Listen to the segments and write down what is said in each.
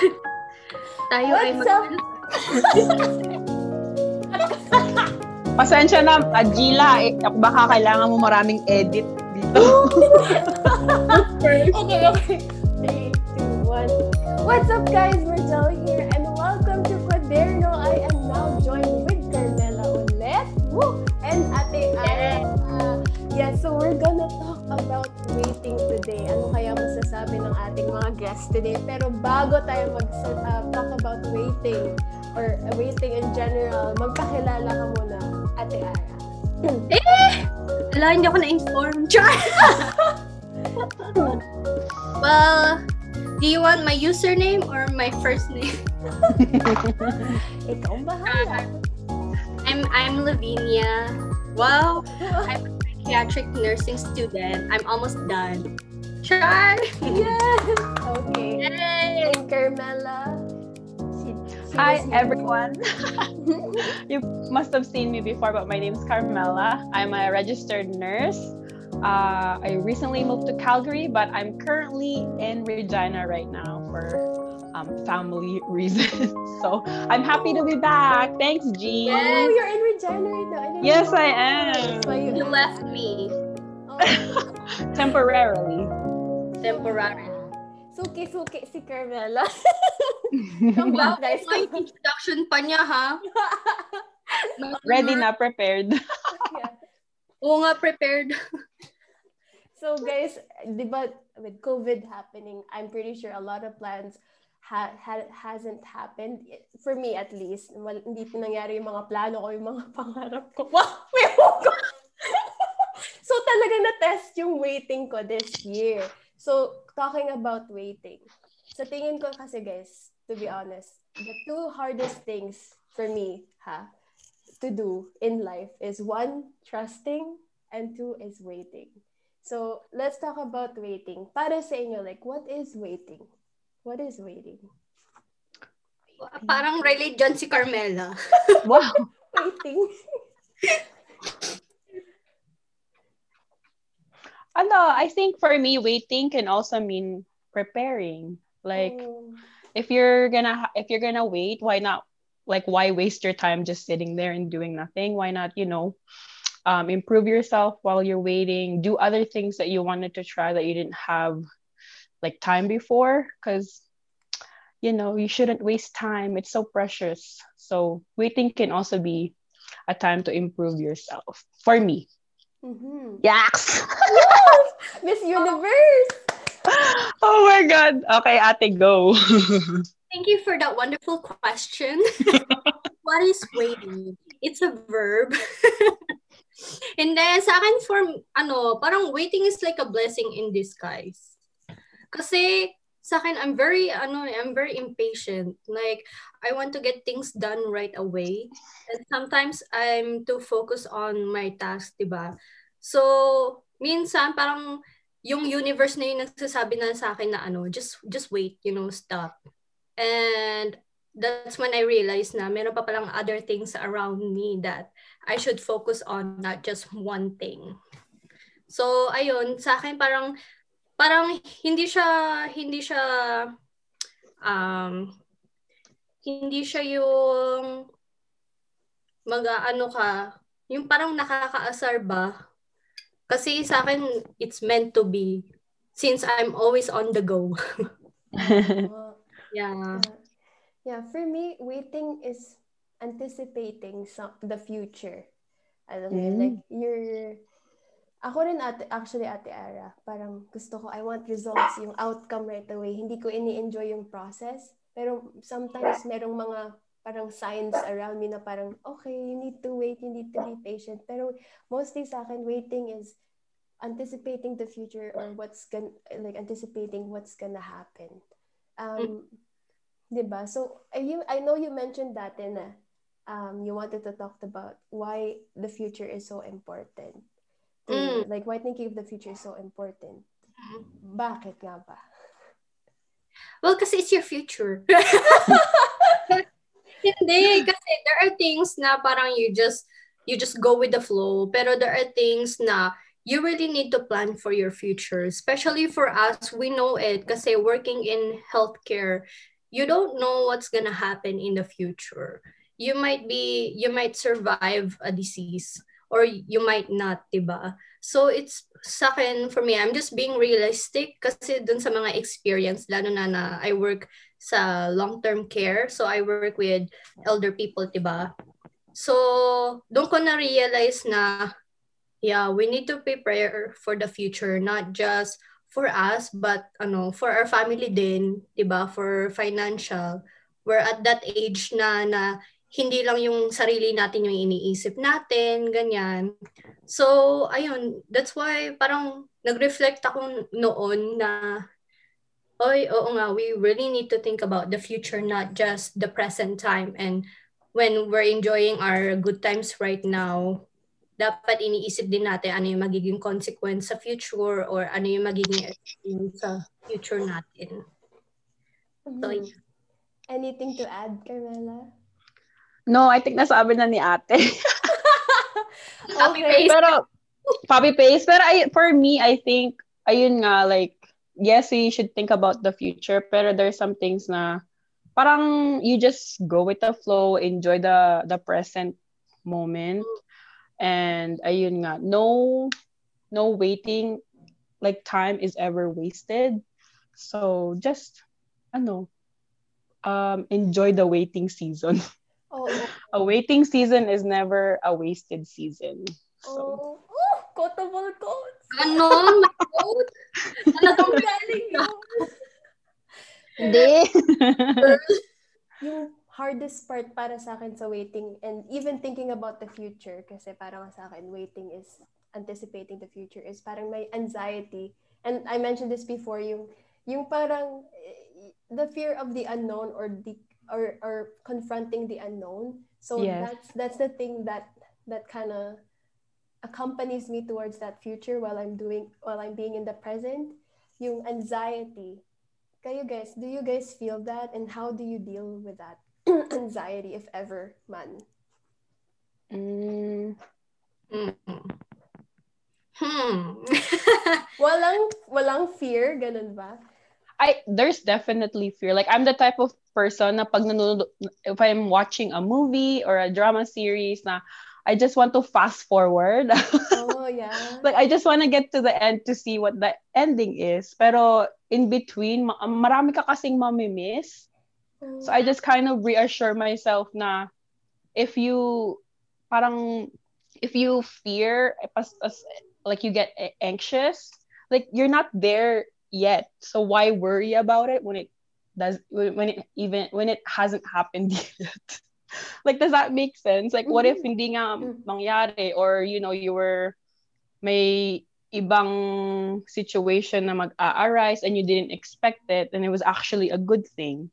Tayo ay What's mag- up? Pasensya na, Agila. Eh, baka kailangan mo maraming edit dito. Okay, okay. Three, two, one. What's up, guys? Marcel here, waiting today. Ano kaya masasabi ng ating mga guests today? Pero bago tayo mag-talk about waiting, or uh, waiting in general, magpakilala ka muna, Ate Ara. Wala, hindi ako na-inform. Char! well, do you want my username or my first name? Ikaw ang bahala. I'm I'm Lavinia. Wow, I'm psychiatric nursing student. I'm almost done. Char! Yes! Okay. Yay! And Carmela. She, she Hi, everyone. you must have seen me before, but my name is Carmela. I'm a registered nurse. Uh, I recently moved to Calgary, but I'm currently in Regina right now for um, family reasons. so I'm happy to be back. Thanks, Jean. Oh, Yes. you're in Regina right now. I Yes, know I am. That's you, You left me Oh. Temporarily. temporarily. Suki-suki si Carmela. Come back, guys. May introduction pa niya, ha? Ready na, prepared. Yeah. Oo nga, prepared. So, guys, di ba, with COVID happening, I'm pretty sure a lot of plans ha, ha, hasn't happened. For me, at least. Wal, hindi nangyari yung mga plano ko, yung mga pangarap ko. Wow! So, talaga na-test yung waiting ko this year. So, talking about waiting. Sa tingin ko kasi, guys, to be honest, the two hardest things for me, ha, to do in life is one, trusting, and two is waiting. So, let's talk about waiting. Para sa inyo, like, what is waiting? What is waiting? Parang relate dyan si Carmela. wow. Waiting. Ano, I think for me, waiting can also mean preparing. Like, Oh, if you're gonna if you're gonna wait why not like why waste your time just sitting there and doing nothing why not you know um, improve yourself while you're waiting do other things that you wanted to try that you didn't have like time before because you know you shouldn't waste time it's so precious so waiting can also be a time to improve yourself for me mhm. yaks Miss Universe! oh my god okay ate go Thank you for that wonderful question. what is waiting? It's a verb. And then sa akin for ano, parang waiting is like a blessing in disguise. Kasi sa akin I'm very ano, I'm very impatient. Like I want to get things done right away. And sometimes I'm too focused on my task, 'di ba? So minsan parang yung universe na yun nagsasabi na sa akin na ano, just just wait, you know, stop. And that's when I realized na meron pa palang other things around me that I should focus on, not just one thing. So, ayun, sa akin parang parang hindi siya hindi siya um hindi siya yung mag-ano ka, yung parang nakakaasar ba? Kasi sa akin it's meant to be since I'm always on the go. Yeah. yeah, for me, waiting is anticipating some, the future. Alam mo, Mm. like, you're, ako rin ate, actually ate Ara, parang gusto ko, I want results, yung outcome right away. Hindi ko ini-enjoy yung process. Pero sometimes merong mga parang signs around me na parang, okay, you need to wait, you need to be patient. Pero mostly sa akin, waiting is anticipating the future or what's gonna, like anticipating what's gonna happen. Um, 'di ba? So, you, I know you mentioned that in um, you wanted to talk about why the future is so important. To, Mm. Like, why thinking of the future is so important. Bakit nga ba? Well, kasi it's your future. Hindi, kasi there are things na parang you just you just go with the flow, pero there are things na you really need to plan for your future. Especially for us, we know it kasi working in healthcare, you don't know what's gonna happen in the future. You might be, you might survive a disease or you might not, diba? So it's sa akin, for me, I'm just being realistic kasi dun sa mga experience, lalo na na I work sa long-term care. So I work with elder people, diba? So doon ko na-realize na, yeah, we need to prepare for the future, not just for us, but ano, for our family din, 'di ba? For financial. We're at that age na na hindi lang yung sarili natin yung iniisip natin, ganyan. So, ayun, that's why parang nag-reflect ako noon na oy, oo nga, we really need to think about the future, not just the present time. And when we're enjoying our good times right now, dapat iniisip din natin ano yung magiging consequence sa future or ano yung magiging experience sa future natin. So, Mhm. Anything to add, Carmela? No, I think nasabi na ni ate. Copy Okay. paste. Pero, copy paste. Pero I, for me, I think, ayun nga, like, yes, you should think about the future, pero there's some things na parang you just go with the flow, enjoy the the present moment. And ayun nga, no no waiting like time is ever wasted. So just ano um enjoy the waiting season. Oh, a waiting season is never a wasted season. So oh, oh, quotable quotes. Ganon, my God. Talagang Ang galing yun. Hindi. yung hardest part para sa akin sa waiting and even thinking about the future kasi parang sa akin waiting is anticipating the future is parang may anxiety and I mentioned this before yung yung parang eh, the fear of the unknown or the or or confronting the unknown so Yes. that's that's the thing that that kind of accompanies me towards that future while I'm doing while I'm being in the present yung anxiety kayo guys, do you guys feel that and how do you deal with that anxiety if ever man? Mm, Mm. Hmm. Walang walang fear, ganun ba? I there's definitely fear. Like I'm the type of person na pag nanonood, if I'm watching a movie or a drama series na I just want to fast forward. Oh, yeah. like I just want to get to the end to see what the ending is. Pero in between, ma- marami ka kasing mamimiss. So I just kind of reassure myself na if you parang if you fear eh, as, like you get anxious, like you're not there yet. So why worry about it when it does when it even when it hasn't happened yet? like does that make sense? Like what if Mhm. hindi nga Mm. mangyari or you know you were may ibang situation na mag-a-arise and you didn't expect it and it was actually a good thing.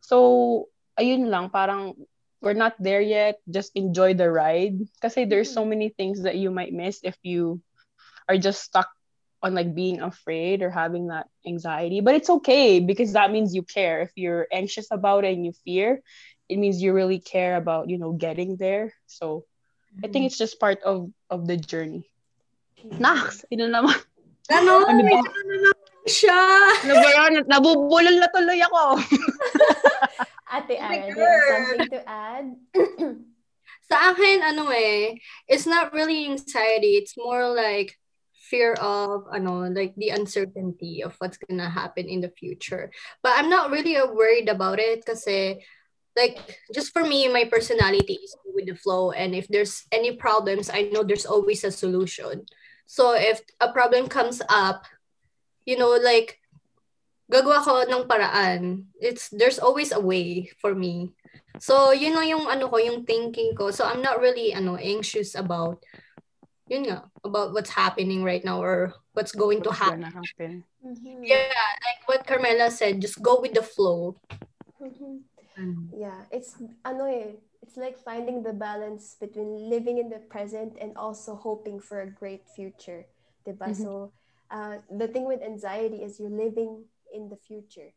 So, ayun lang, parang we're not there yet. Just enjoy the ride. Kasi there's so many things that you might miss if you are just stuck on like being afraid or having that anxiety. But it's okay because that means you care. If you're anxious about it and you fear, it means you really care about, you know, getting there. So, I think it's just part of of the journey. Nax, ino naman. Ganon, Ano may ba? naman siya. Ano ba yan? Nabubulol na tuloy ako. Ate Oh Aaron, do you have God. something to add? Sa akin, ano eh, it's not really anxiety. It's more like fear of, ano, like the uncertainty of what's gonna happen in the future. But I'm not really worried about it because like, just for me, my personality is with the flow. And if there's any problems, I know there's always a solution. So if a problem comes up, you know, like, gagawa ko ng paraan. It's, there's always a way for me. So, you know yung ano ko, yung thinking ko. So, I'm not really ano anxious about yun nga, about what's happening right now or what's going to happen. happen. Mhm. Yeah, like what Carmela said, just go with the flow. Mhm. Yeah, it's ano eh, it's like finding the balance between living in the present and also hoping for a great future, diba? Mhm. So, uh, the thing with anxiety is you're living in the future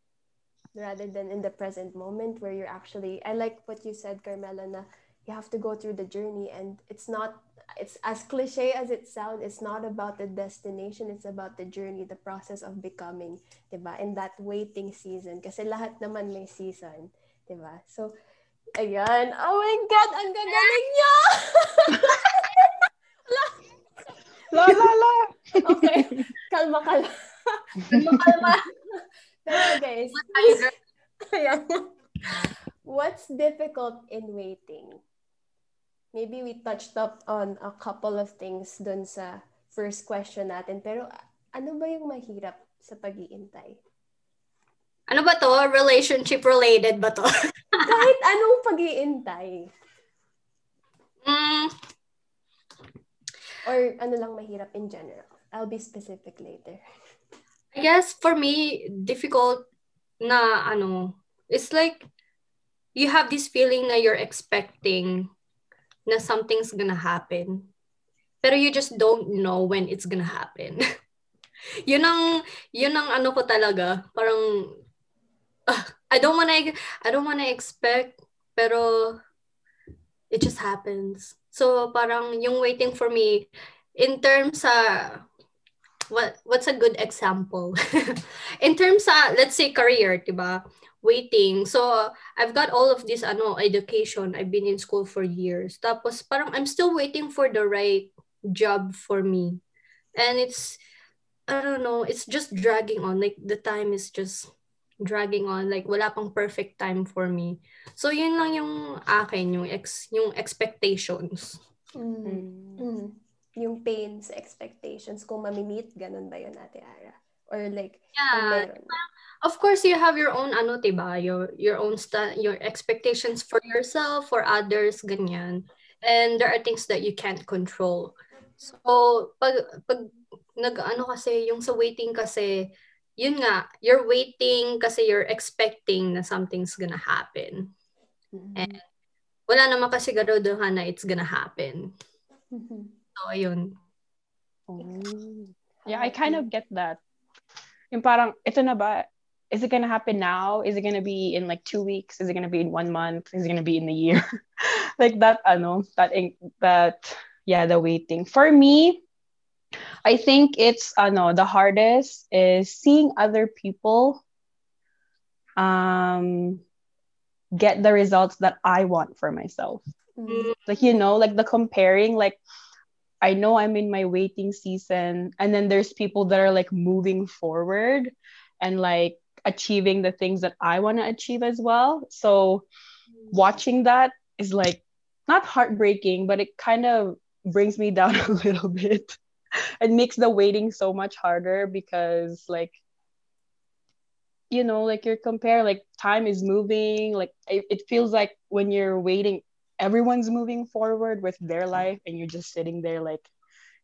rather than in the present moment where you're actually I like what you said Carmela na you have to go through the journey and it's not it's as cliche as it sounds, it's not about the destination, it's about the journey, the process of becoming, 'di ba? In that waiting season kasi lahat naman may season, 'di ba? So ayan, oh my god, ang gagaling niya. la la la. okay, kalma kalma. kalma kalma. Pero guys, ayan. What's difficult in waiting? Maybe we touched up on a couple of things dun sa first question natin. Pero ano ba yung mahirap sa pag-iintay? Ano ba to? Relationship related ba to? Kahit anong pag-iintay. Mm. Or ano lang mahirap in general. I'll be specific later. I guess for me, difficult na ano, it's like you have this feeling na you're expecting na something's gonna happen. Pero you just don't know when it's gonna happen. yun ang, yun ang ano ko talaga. Parang, uh, I don't wanna, I don't wanna expect, pero it just happens. So parang yung waiting for me, in terms sa, what what's a good example? in terms sa, let's say career, diba? waiting. So, I've got all of this ano, education. I've been in school for years. Tapos, parang I'm still waiting for the right job for me. And it's, I don't know, it's just dragging on. Like, the time is just dragging on. Like, wala pang perfect time for me. So, yun lang yung akin, yung, ex, yung expectations. Mm. Mm. Yung pains, expectations, kung mamimit, ganun ba yun, Ate Ara? Or like, yeah, of course you have your own ano tiba your your own sta- your expectations for yourself for others ganyan. And there are things that you can't control. So pag pag nag-ano kasi yung sa waiting kasi yun nga you're waiting kasi you're expecting na something's gonna happen. Mm-hmm. and wala naman kasi garuduhan na it's gonna happen. Mm-hmm. So ayun oh. yeah I kind of get that yung parang ito na ba is it going to happen now? Is it going to be in like two weeks? Is it going to be in one month? Is it going to be in a year? like that, I know that, that, yeah, the waiting. For me, I think it's, I know the hardest is seeing other people um, get the results that I want for myself. Mm-hmm. Like, you know, like the comparing, like, I know I'm in my waiting season, and then there's people that are like moving forward and like achieving the things that I want to achieve as well. So watching that is like not heartbreaking, but it kind of brings me down a little bit. it makes the waiting so much harder because like you know like you're comparing like time is moving like it, it feels like when you're waiting everyone's moving forward with their life and you're just sitting there like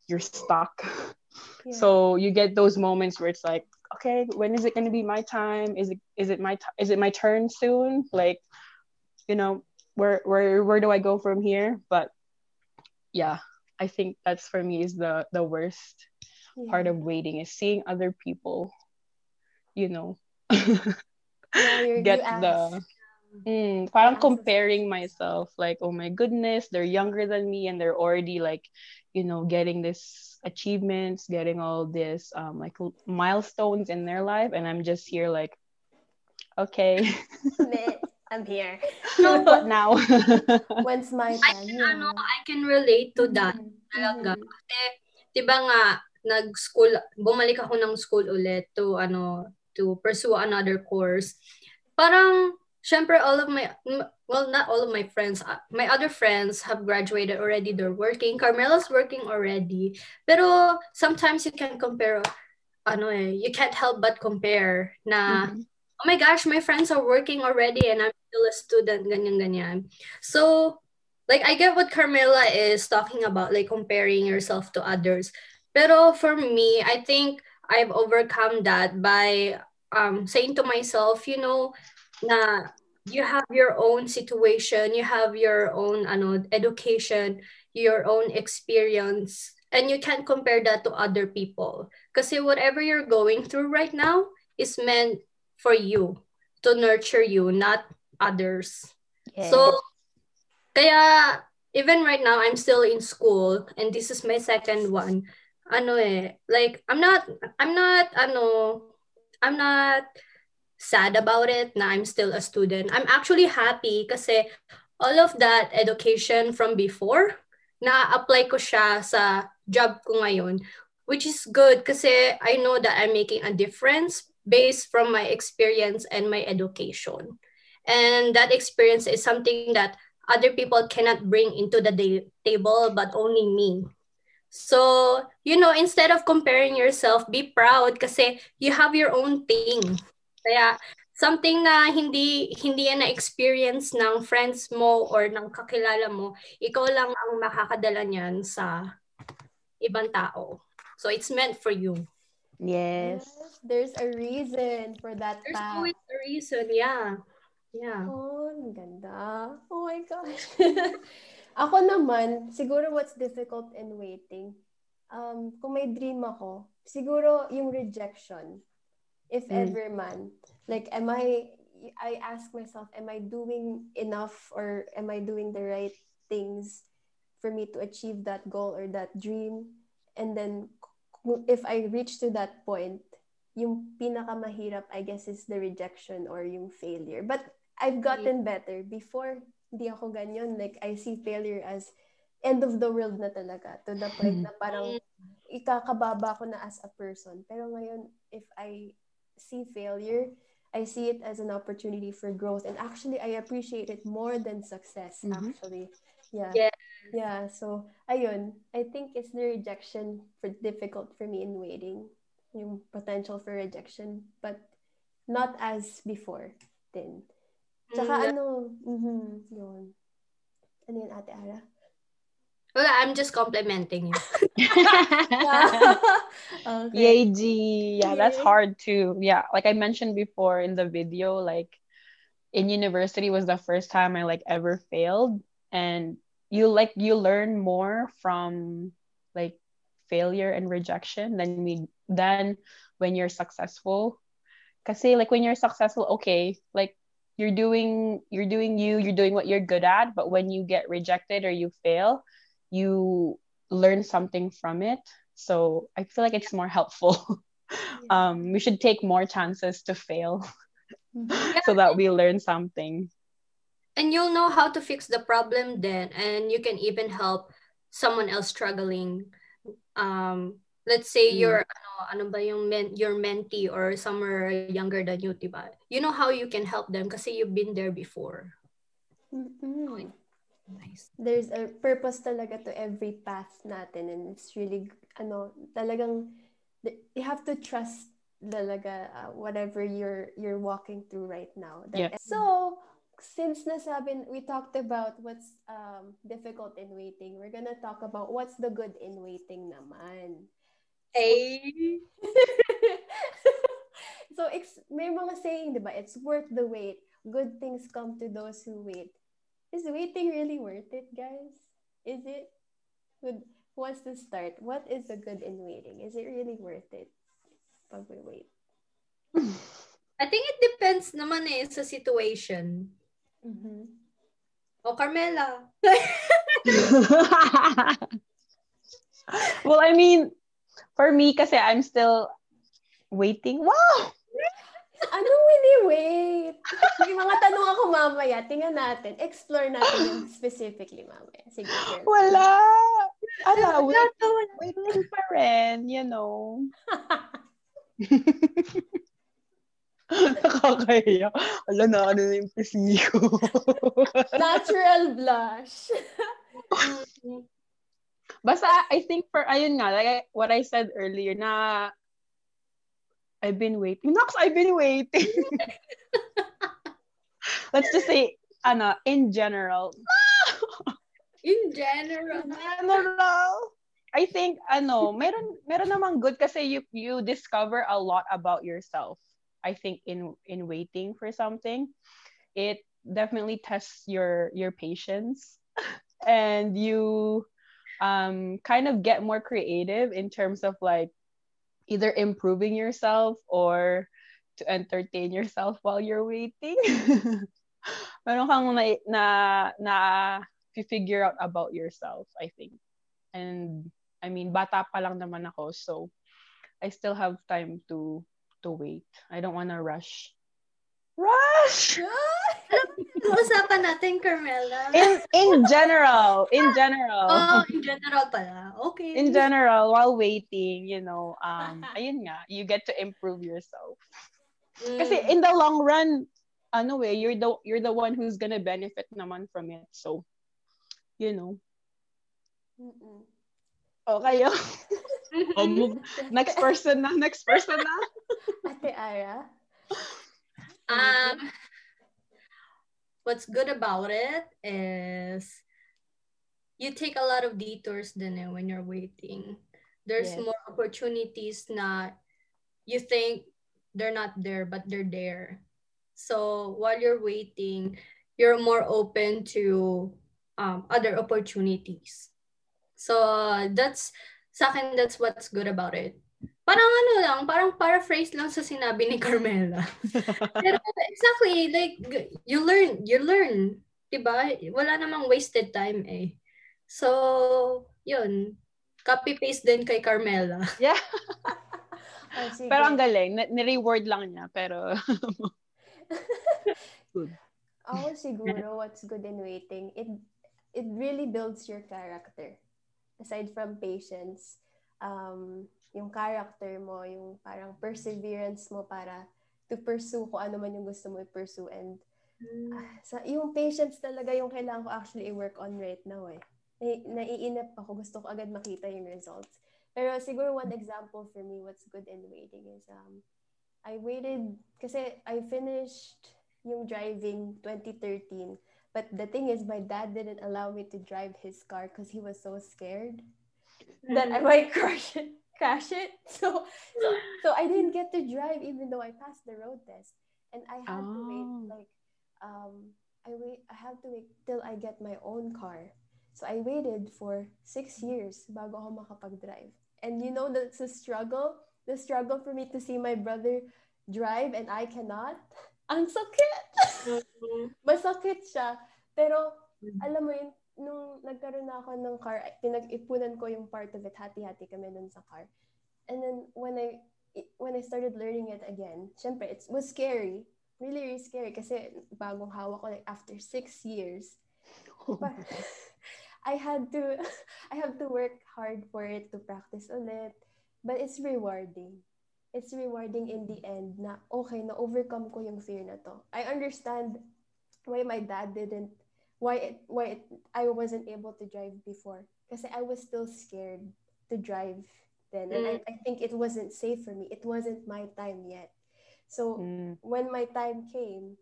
you're stuck yeah. so you get those moments where it's like okay, when is it going to be my time? Is it is it my t- is it my turn soon? Like, you know, where where where do I go from here? But yeah, I think that's for me is the the worst yeah. part of waiting is seeing other people, you know, yeah, get the Mm, parang comparing myself like oh my goodness they're younger than me and they're already like you know getting this achievements getting all this um, like milestones in their life and i'm just here like okay. I'm here. No what now. when's my time I can, yeah. ano, I can relate to that mm-hmm. talaga. Mm-hmm. kasi nga nag-school bumalik ako ng school ulit to ano to pursue another course. Parang syempre all of my well not all of my friends uh, my other friends have graduated already. They're working. Carmela's working already. Pero sometimes you can compare ano eh you can't help but compare na mm-hmm. oh my gosh my friends are working already and I'm still a student ganyan ganyan. So like I get what Carmela is talking about like comparing yourself to others. Pero for me I think I've overcome that by um saying to myself you know na you have your own situation, you have your own ano, education, your own experience, and you can't compare that to other people. Kasi whatever you're going through right now is meant for you, to nurture you, not others. Yeah. So, kaya even right now I'm still in school and this is my second one. Ano eh, like I'm not I'm not ano I'm not sad about it na I'm still a student. I'm actually happy kasi all of that education from before na-apply ko siya sa job ko ngayon which is good kasi I know that I'm making a difference based from my experience and my education. And that experience is something that other people cannot bring into the table, but only me. So, you know, instead of comparing yourself, be proud kasi you have your own thing. Kaya, something na hindi hindi yan na-experience ng friends mo or ng kakilala mo, ikaw lang ang makakadala niyan sa ibang tao. So, it's meant for you. Yes. There's a reason for that There's path. always a reason, yeah. Yeah. Oh, ang ganda. Oh my gosh. ako naman, siguro what's difficult in waiting, um, kung may dream ako, siguro yung rejection, if Mm. ever man. Like, am I, I ask myself, am I doing enough or am I doing the right things for me to achieve that goal or that dream? And then, if I reach to that point, yung pinakamahirap, I guess, is the rejection or yung failure. But I've gotten better. Before, hindi ako ganyan. Like, I see failure as end of the world na talaga. To the point na parang ikakababa ko na as a person. Pero ngayon, if I see failure, I see it as an opportunity for growth. And actually, I appreciate it more than success, Mhm. actually. Yeah. Yeah. Yeah. So, ayun. I think it's the rejection for difficult for me in waiting. Yung potential for rejection. But not as before then. Tsaka Mm, ano, mhm, yun. Ano yun, Ate Ara? Well, I'm just complimenting you. okay. Yay, G. Yeah, that's hard too. Yeah, like I mentioned before in the video, like in university was the first time I like ever failed. And you like you learn more from like failure and rejection than we than when you're successful. Kasi like when you're successful, okay, like you're doing you're doing you, you're doing what you're good at, but when you get rejected or you fail, you learn something from it. So I feel like it's more helpful. um, we should take more chances to fail Mhm. so that we learn something. and you'll know how to fix the problem then and you can even help someone else struggling um let's say Mm. you're ano, ano ba yung men, your mentee or somewhere younger than you diba you know how you can help them because you've been there before Mhm. Nice There's a purpose talaga to every path natin and it's really, ano, talagang, you have to trust talaga uh, whatever you're you're walking through right now. That- Yeah. So, since nasabi, we talked about what's um, difficult in waiting, we're gonna talk about what's the good in waiting naman. hey so, ex- may mga saying, di ba? It's worth the wait. Good things come to those who wait. Is waiting really worth it, guys? Is it? Would, who wants to start? What is the good in waiting? Is it really worth it? Pag we wait. I think it depends naman eh sa situation Mm-hmm. o Carmela well, I mean, for me, kasi I'm still waiting. Wow! Ano really wait? May mga tanong ako mamaya. Tingnan natin. Explore natin yung specifically mamaya. Sige, girl. Wala! Ala, Wala wait, waiting pa rin, you know. Nakakahiya. Ala na, ano na yung pisngi ko. Natural blush. Basta, I think for, ayun nga, like what I said earlier, na I've been waiting. Nox, I've been waiting. Let's just say, ano, in general. in general In General. I think, ano, meron, meron namang good kasi you, you discover a lot about yourself. I think in, in waiting for something. It definitely tests your, your patience and you um, kind of get more creative in terms of like either improving yourself or to entertain yourself while you're waiting. Meron kang na, na, na figure out about yourself, I think. And I mean, bata pa lang naman ako, so I still have time to to wait. I don't want to rush. Rush! Usapan natin, Carmela. In in general, in general. Oh, in general pala. Okay. In general, while waiting, you know, um, ayun nga, you get to improve yourself. Kasi Mm. in the long run, ano eh, you're the you're the one who's gonna benefit naman from it. So, you know. Mm-mm. O kayo. o move. Next person na, next person na. Ate Ara? Um, what's good about it is you take a lot of detours eh, when you're waiting. There's Yes. more opportunities na you think they're not there, but they're there. So while you're waiting, you're more open to um, other opportunities. So that's sa akin, that's what's good about it. Parang ano lang, parang paraphrase lang sa sinabi ni Carmela. Pero exactly, like, you learn, you learn. Diba? Wala namang wasted time eh. So, yun. Copy-paste din kay Carmela. Yeah. Oh, sige. Pero ang galing. Ni-reward lang niya. Pero, Ako siguro, what's good in waiting, it it really builds your character. Aside from patience, um, yung character mo, yung parang perseverance mo para to pursue kung ano man yung gusto mo i-pursue. And ah, sa, yung patience talaga yung kailangan ko actually i-work on right now eh. Nai- naiinip ako, gusto ko agad makita yung results. Pero siguro one example for me, what's good in waiting is, um, I waited, kasi I finished yung driving 2013. But the thing is, my dad didn't allow me to drive his car because he was so scared that I might crash it. Crash it. So, so, so I didn't get to drive even though I passed the road test, and I had to wait Oh. like, um, I wait. I have to wait till I get my own car. So I waited for six years bago ako makapag-drive. And you know that's a struggle. The struggle for me to see my brother drive and I cannot. Ang sakit! Masakit siya. Pero, alam mo yun, nung nagkaroon na ako ng car, pinag-ipunan ko yung part of it, hati-hati kami dun sa car. And then, when I when I started learning it again, syempre, it was scary. Really, really scary. Kasi bagong hawak ko, like, after six years, pa- I had to, I have to work hard for it to practice ulit. But it's rewarding. It's rewarding in the end na, okay, na-overcome ko yung fear na to. I understand why my dad didn't why it, why it, I wasn't able to drive before. Kasi I was still scared to drive then and I, I think it wasn't safe for me. It wasn't my time yet. So mm, when my time came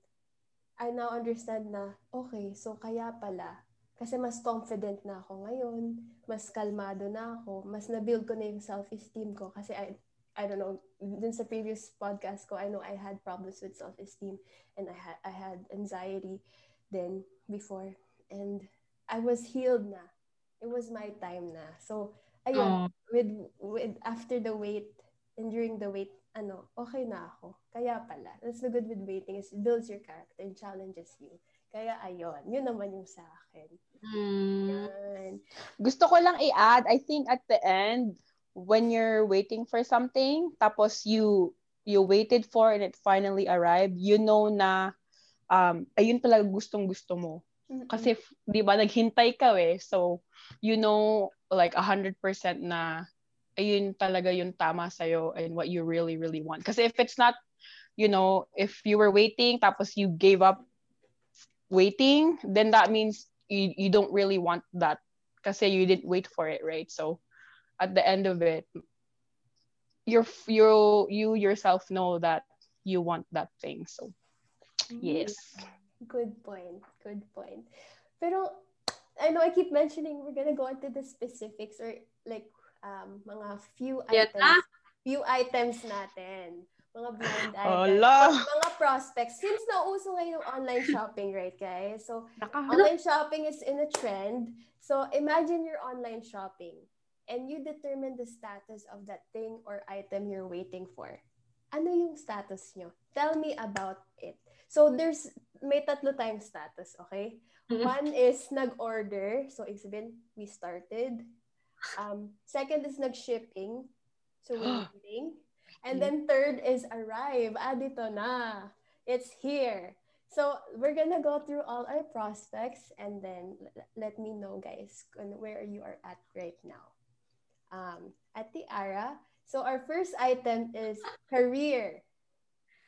I now understand na okay so kaya pala. Kasi mas confident na ako ngayon mas kalmado na ako mas na-build ko na yung self-esteem ko. Kasi I I don't know dun sa previous podcast ko I know I had problems with self-esteem and I had I had anxiety then before and I was healed na. It was my time na. So ayun, Oh. with with after the wait and during the wait, ano, okay na ako. Kaya pala. That's the good with waiting is it builds your character and challenges you. Kaya ayun, yun naman yung sa akin. Mm. Gusto ko lang i-add, I think at the end, when you're waiting for something, tapos you you waited for and it finally arrived, you know na um, ayun talaga gustong gusto mo. Kasi, di ba, naghintay ka eh. So, you know, like, 100% na ayun talaga yung tama sa'yo and what you really, really want. Kasi if it's not, you know, if you were waiting, tapos you gave up waiting, then that means you, you don't really want that. Kasi you didn't wait for it, right? So, at the end of it, you're, you you yourself know that you want that thing. So, yes. Good point. Good point. Pero, I know I keep mentioning we're gonna go into the specifics or like um, mga few items. na. Few items natin. Mga blind items. Hala. Mga prospects. Since nauso ngayon yung online shopping, right guys? So, Naka- online shopping is in a trend. So, imagine you're online shopping and you determine the status of that thing or item you're waiting for. ano yung status nyo? Tell me about it. So, there's, may tatlo tayong status, okay? Mhm. One is nag-order. So, ibig sabihin, we started. Um, second is nag-shipping. So, waiting. And then third is arrive. Ah, dito na. It's here. So, we're gonna go through all our prospects and then l- let me know, guys, where you are at right now. Um, at the Ara, so our first item is career.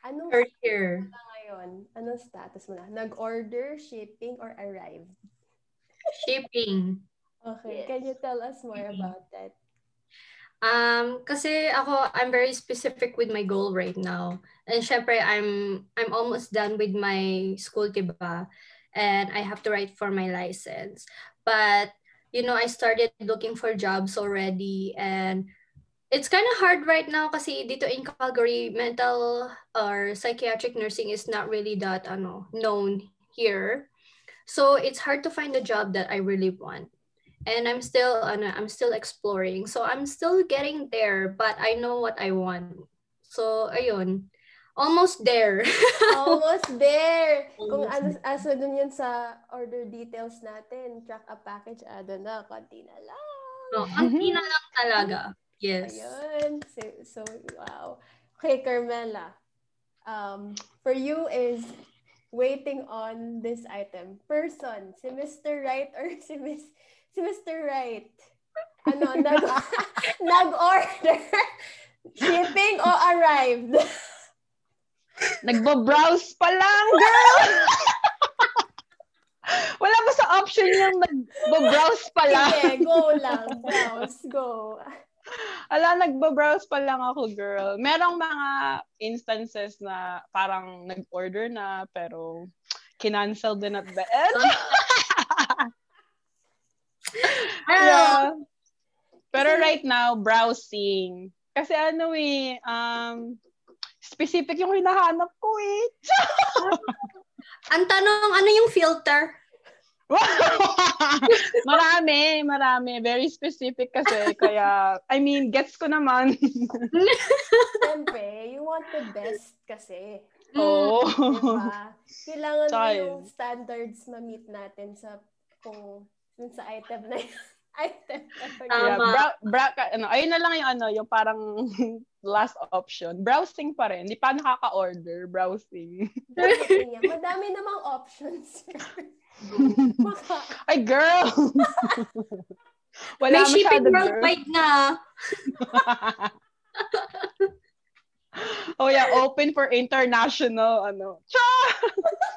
Anong Career. Ngayon? Anong status mo na? Nag-order, shipping, or arrived? Shipping. Okay, Yes. can you tell us more about that? Um, kasi ako, I'm very specific with my goal right now. And syempre, I'm I'm almost done with my school, diba? And I have to write for my license. But, you know, I started looking for jobs already and it's kind of hard right now kasi dito in Calgary, mental or psychiatric nursing is not really that ano, known here. So it's hard to find a job that I really want and I'm still ano, I'm still exploring. So I'm still getting there, but I know what I want. So ayun. Almost there. Almost there! Kung ano, aso dun yun sa order details natin, track a package, ado na, konti na lang. no, konti na lang talaga. Yes. Ayun. So, so, wow. Okay, Carmela. Um, for you is waiting on this item. Person, si Mr. Right or si Miss si Mr. Right? Ano, nag, nag-order? Shipping o arrived? Nagbo-browse pa lang, girl! Wala ba sa option yung nagbo-browse pa lang? Sige, go lang. Browse, go. Ala, nagbo-browse pa lang ako, girl. Merong mga instances na parang nag-order na, pero kinancel din at the end. yeah. Pero right now, browsing. Kasi ano eh, um, specific yung hinahanap ko eh. Ang tanong, ano yung filter? marami, marami. Very specific kasi. Kaya, I mean, gets ko naman. Siyempre, you want the best kasi. Oo. Diba? Kailangan mo yung yun. standards ma-meet natin sa kung dun sa item na yun. item na yun. Tama. Yeah, bra- bra- ano, ayun na lang yung ano, yung parang last option. Browsing pa rin. Hindi pa nakaka-order. Browsing. Niya. Madami namang options. Ay, girl! Wala May shipping masyado, girl. worldwide na. oh yeah, open for international, ano.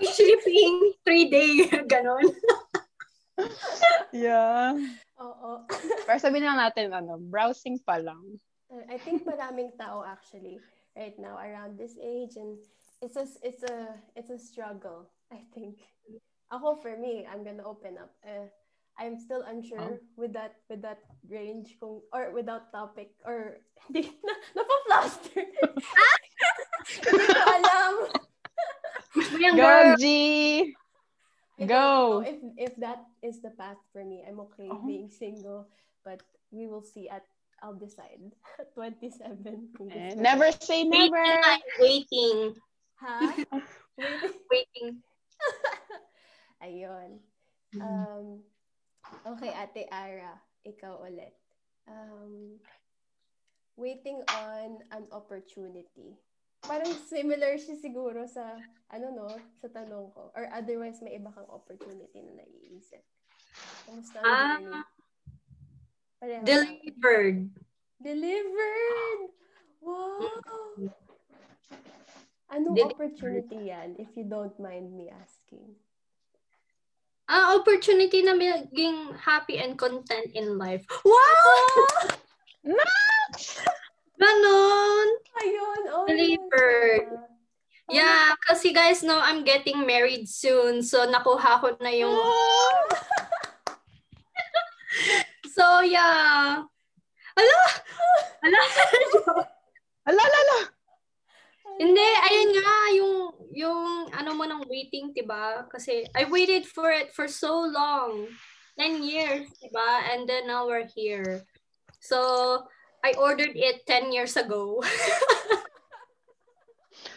Shipping, three day, ganon. Yeah. oo. Pero sabihin lang natin, ano, browsing pa lang. I think maraming tao actually right now around this age and it's a it's a it's a struggle, I think. Ako for me, I'm gonna open up. Uh, I'm still unsure with that with that range kung or without topic or hindi na napafluster. Hindi ko alam. Yung Go, girl. G! I don't Go. if if that is the path for me. I'm okay Oh. being single, but we will see at I'll decide 27. Eh, never say never. I'm waiting. Ha? Wait. Waiting. Ayun. Um, okay, Ate Ara, ikaw ulit. Um, waiting on an opportunity. Parang similar siya siguro sa, ano no, sa tanong ko. Or otherwise, may iba kang opportunity na naiisip. Kamusta ang Ah, journey? Pareho lang. Delivered. Delivered! Wow! Anong Delivered. opportunity yan, if you don't mind me asking? Ah, opportunity na maging happy and content in life. Wow! Ganon. Ayun, oh. Delivered. Yeah, kasi guys, no, I'm getting married soon. So, nakuha ko na yung... so, yeah. Ala! Ala! Ala, ala, ala. Hindi, ayun nga, yung, yung ano mo ng waiting, diba? Kasi I waited for it for so long. 10 years, diba? And then now we're here. So, I ordered it 10 years ago.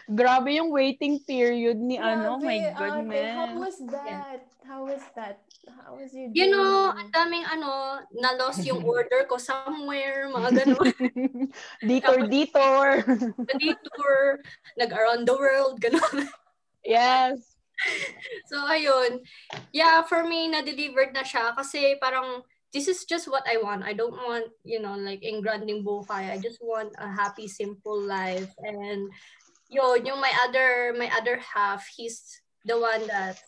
Grabe yung waiting period ni ano, my Grabe, ate, goodness. how was that? How was that? How was your You know, ang daming ano, na-lost yung order ko somewhere, mga ganun. detour, detour. Na-detour, nag-around the world, ganun. yes. So, ayun. Yeah, for me, na-delivered na siya kasi parang this is just what I want. I don't want, you know, like engranding buhay. I just want a happy, simple life. And yun, yung my other, my other half, he's the one that's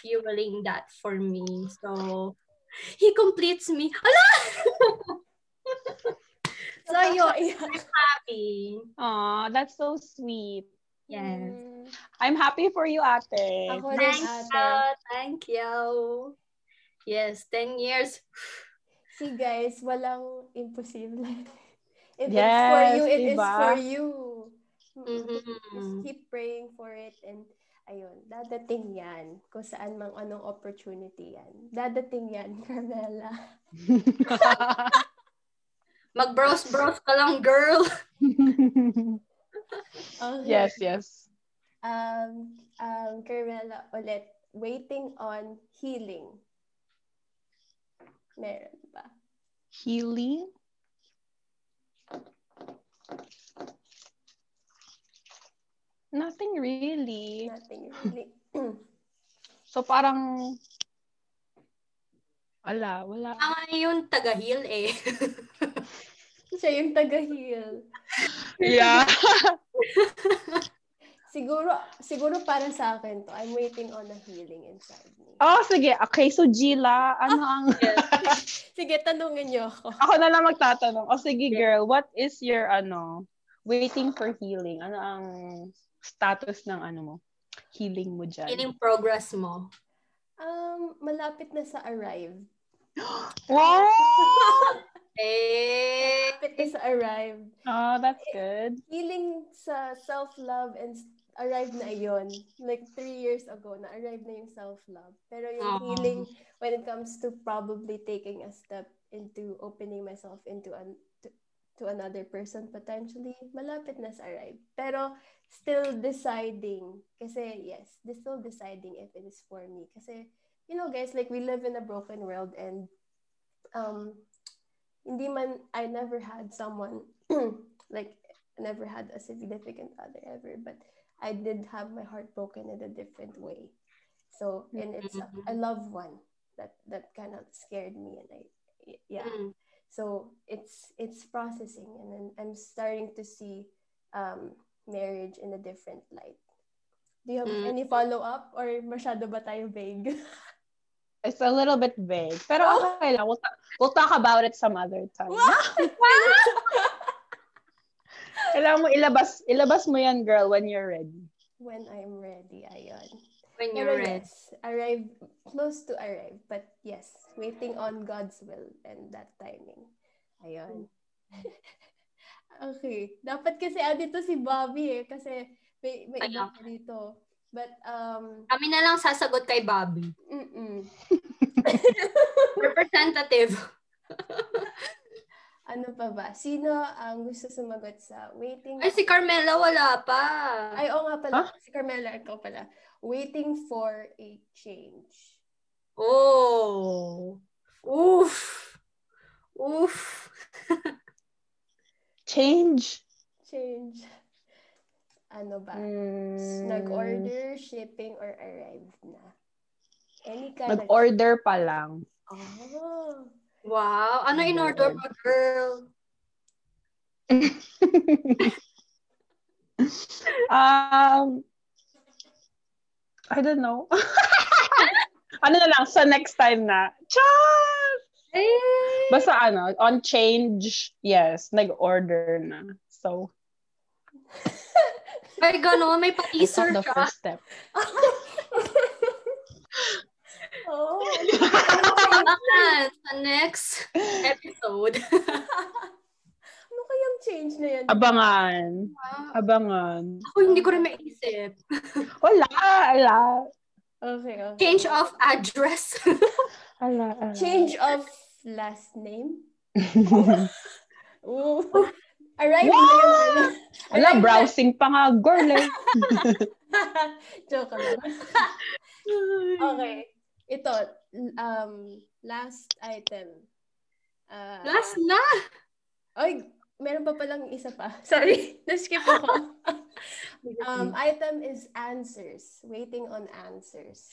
fueling that for me. So, he completes me. Ala! so, yun, Nakakaiyak. happy. Aw, that's so sweet. Yes. Mm. I'm happy for you, ate. Ako rin, Thank ate. you. Thank you. Yes, 10 years. See guys, walang imposible. If it's for you, it is diba? for you. Mhm. Just keep praying for it and ayun, dadating yan. Kung saan mang anong opportunity yan. Dadating yan, Carmela. Mag-browse-browse ka lang, girl. Okay. yes, yes. Um, um, Carmela, ulit, waiting on healing. Meron ba? Healing? Nothing really. Nothing really. So parang wala, wala. Ang yung taga-heal eh. Siya yung taga-heal. Yeah. Siguro, siguro para sa akin to, I'm waiting on a healing inside me. oh, sige. Okay, so Gila, ano ang... Sige, tanungin niyo ako. Ako na lang magtatanong. O sige, girl, what is your, ano, waiting for healing? Ano ang status ng, ano mo, healing mo dyan? Healing progress mo. Um, malapit na sa arrive. Wow! Eh, Malapit na sa arrive. Oh, that's good. Healing sa self-love and arrive na yon Like, three years ago, na-arrive na yung self-love. Pero yung Aw. healing, when it comes to probably taking a step into opening myself into an to, another person potentially, malapit na sa arrive. Pero, still deciding. Kasi, yes, they still deciding if it is for me. Kasi, you know, guys, like, we live in a broken world and um, hindi man, I never had someone, like, never had a significant other ever, but I did have my heart broken in a different way. So, and it's a, a loved one that that kind of scared me, and I, yeah. mm. So it's it's processing, and then I'm starting to see um, marriage in a different light. Do you have Mm. any follow up, or masyado ba tayo vague? It's a little bit vague. Pero okay lang. We'll, ta- we'll talk about it some other time. Kailangan mo ilabas, ilabas mo yan, girl, when you're ready. when I'm ready, ayon. When Pero you're ready. yes, arrive, close to arrive. But yes, waiting on God's will and that timing. Ayun. okay. Dapat kasi ah, dito si Bobby eh. Kasi may, may Ay, iba pa dito. But, um, Kami na lang sasagot kay Bobby. mm Representative. ano pa ba? Sino ang gusto sumagot sa waiting? Ay, si Carmela wala pa. Ay, oo nga pala. Si Carmela, ikaw pala. Waiting for a change. Oh. Oof. Oof. Change. Change. Ano ba? Mm, Nag-order, shipping, or arrived na? Any kind Nag-order pa lang. of... Oh. Wow. Ano in order mo, girl? um, I don't know. ano na lang, sa next time na. Char! Eh. Basta ano, on change, yes, nag-order na. So, Ay, gano'n. May pa-teaser the first step. oh. Abangan sa next episode. Change na yan? Abangan. Wow. Abangan. Ako hindi ko rin maisip. Wala, wala. Okay, okay. Change of address. Wala, wala. Change of last name? Ooh. Arrive na yung ano. Wala, browsing pa nga, girl eh. Joke lang. Okay. Ito, um, last item. Uh, Last na! Ay, meron pa palang isa pa. Sorry, na-skip ako. um, item is answers. Waiting on answers.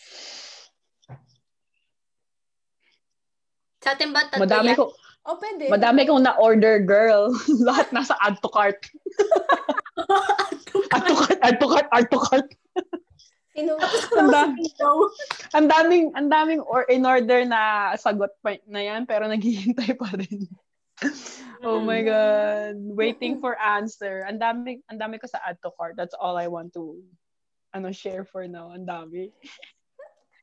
Sa atin ba tatlo Madami yan? ko, O, pwede. madami kong na-order, girl. Lahat nasa add to cart. Add to cart, add to cart, add to cart. Sino? Ang dami, ang daming, ang daming or in order na sagot pa na yan, pero naghihintay pa rin. Oh my God. Waiting for answer. Ang dami, ang dami ko sa add to cart. That's all I want to ano share for now. Ang dami.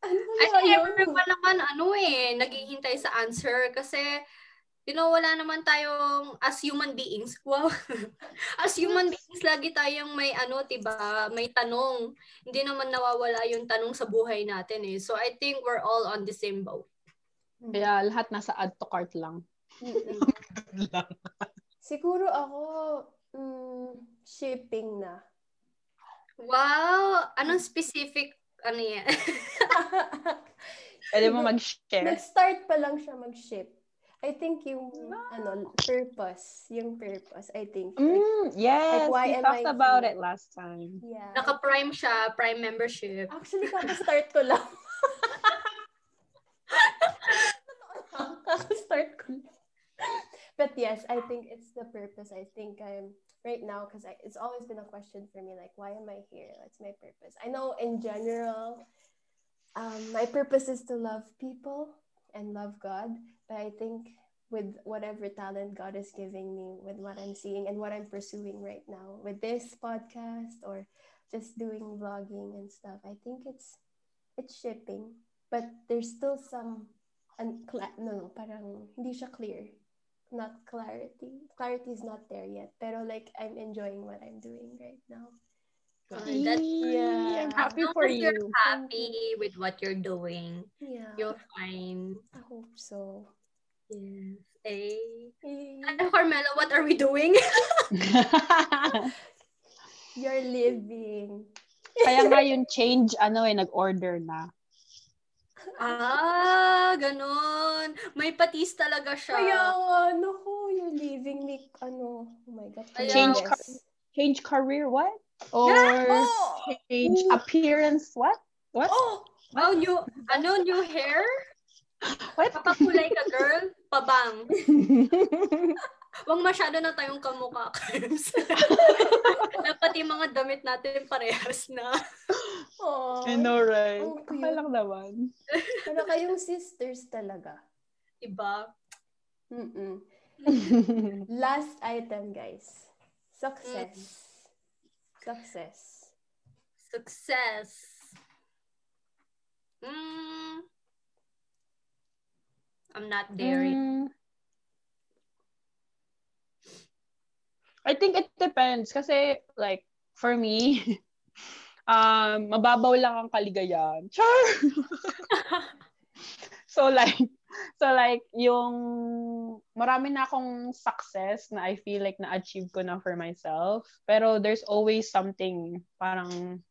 Ano I think everyone naman, ano eh, naghihintay sa answer kasi, you know, wala naman tayong, as human beings, wow, as human beings, lagi tayong may, ano, tiba, may tanong. Hindi naman nawawala yung tanong sa buhay natin eh. So, I think we're all on the same boat. Kaya lahat nasa add to cart lang. Siguro ako, mm, shipping na. Wow! Anong specific, ano yan? Pwede mo mag-share. Nag-start pa lang siya mag-ship. I think yung, ano, purpose. Yung purpose, I think. Mm, yes, Like, why we am talked I about here? it last time. Yeah. Naka-prime siya, prime membership. Actually, kaka-start ko lang. kaka-start ko lang. But yes, I think it's the purpose. I think I'm right now because it's always been a question for me like, why am I here? What's my purpose? I know in general, um, my purpose is to love people and love God. But I think with whatever talent God is giving me, with what I'm seeing and what I'm pursuing right now, with this podcast or just doing vlogging and stuff, I think it's it's shipping. But there's still some uncla- no, no, parang hindi siya clear. Not clarity. Clarity is not there yet. Pero like I'm enjoying what I'm doing right now. Uh, that, Yeah. I'm happy for as you're you. happy with what you're doing, Yeah. you're fine. I hope so. Yes. Eh. Eh, Ano, Carmela, what are we doing? You're living. Kaya nga yung change, ano eh, nag-order na. Ah, ganon. May patis talaga siya. Kaya nga, naku, you're leaving me, ano, oh my God. Kaya Change yes. car- Change career, what? Or Oh! change Ooh. appearance, what? What? Oh! Oh, new, ano, new hair? What? Papakulay ka, girl? Pabang. Huwag masyado na tayong kamukha, Carms. Dapat yung mga damit natin parehas na. Oh. I know, right? Ang cute. Okay lang naman. Pero kayong sisters talaga. Diba? Mm-mm. Last item, guys. Success. Success. Success. Mm. I'm not there. Mm. I think it depends. Kasi, like, for me, um, mababaw lang ang kaligayahan. Char! so, like, so like, yung marami na akong success na I feel like na-achieve ko na for myself. Pero there's always something, parang,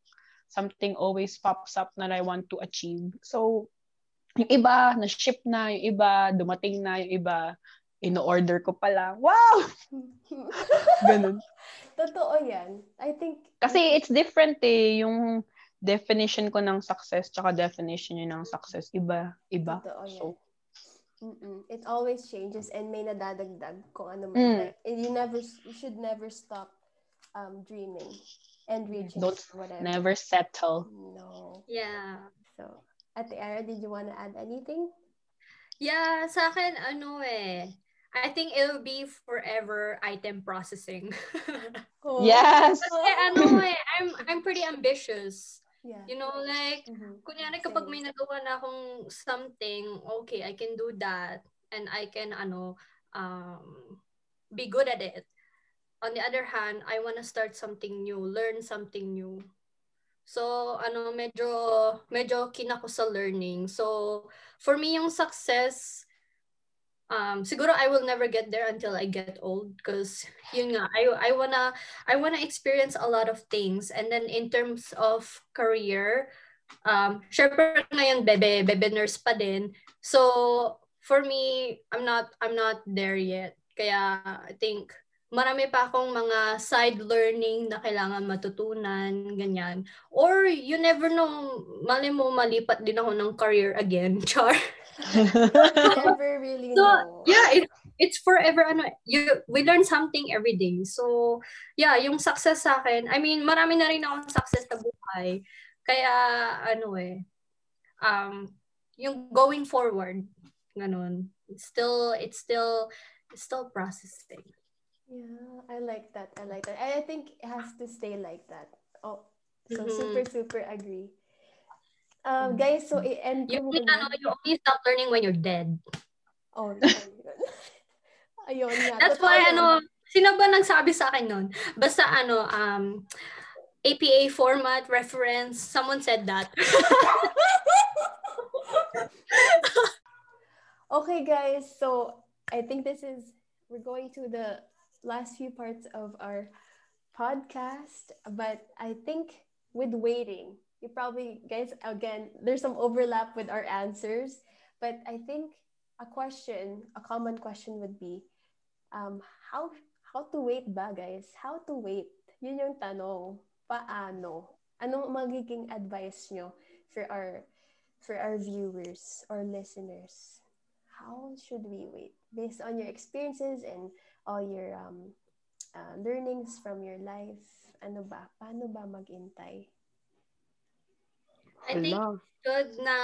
something always pops up na I want to achieve. So, yung iba, na-ship na, yung iba, dumating na, yung iba, in-order ko pa lang. Wow! Ganun. Totoo yan. I think, Kasi it's different eh, yung definition ko ng success tsaka definition nyo ng success. Iba, iba. Totoo yan. So, Mm-mm. It always changes and may nadadagdag kung ano man. Mm. Like, and you never, you should never stop um, dreaming and reaching Don't whatever. never settle. No. Yeah. So, Ate Ara, did you want to add anything? Yeah, sa akin, ano eh, I think it'll be forever item processing. Oh. Yes! Kasi ano eh, I'm, I'm pretty ambitious. Yeah. You know, like, Mhm. kunyari kapag may nagawa na akong something, okay, I can do that. And I can, ano, um, be good at it. On the other hand, I want to start something new, learn something new. So, ano, medyo, medyo kinako sa learning. So, for me, yung success, um siguro I will never get there until I get old because yun nga I I wanna I wanna experience a lot of things. And then in terms of career um syempre ngayon bebe bebe nurse pa din. So for me I'm not I'm not there yet. Kaya I think marami pa akong mga side learning na kailangan matutunan, ganyan. Or you never know, mali mo malipat din ako ng career again, char. Never really so, know. yeah, it, it's forever, ano, you, we learn something every day. So, yeah, yung success sa akin, I mean, marami na rin akong success sa buhay. Kaya, ano eh, um, yung going forward, ganun, it's still, it's still, it's still processing. Yeah, I like that. I like that. I think it has to stay like that. Oh, so Mhm. super, super agree. Um, guys, so i-end You ko only, ano, you only stop learning when you're dead. Oh, ayun. ayun nga. That's totoo why, ano, sino ba nagsabi sa akin nun? Basta, ano, um, APA format, reference, someone said that. Okay, guys. So I think this is we're going to the last few parts of our podcast, but I think with waiting, you probably guys again there's some overlap with our answers, but I think a question, a common question would be, um, how how to wait ba, guys? How to wait? Yun yung tanong. Paano? Anong magiging advice nyo for our for our viewers or listeners? How should we wait based on your experiences and all your um, uh, learnings from your life? Ano ba? Paano ba magintay? I think good na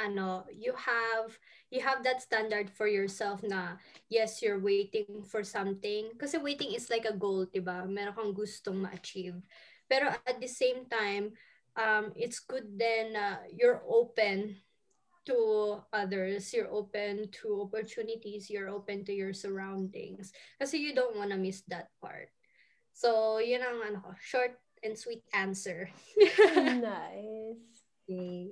ano, you have you have that standard for yourself na yes, you're waiting for something. Kasi waiting is like a goal, 'di ba? Meron kang gustong ma-achieve. Pero at the same time, um it's good then uh, you're open to others, you're open to opportunities, you're open to your surroundings. Kasi you don't want to miss that part. So, yun ang ano short and sweet answer. nice. Okay.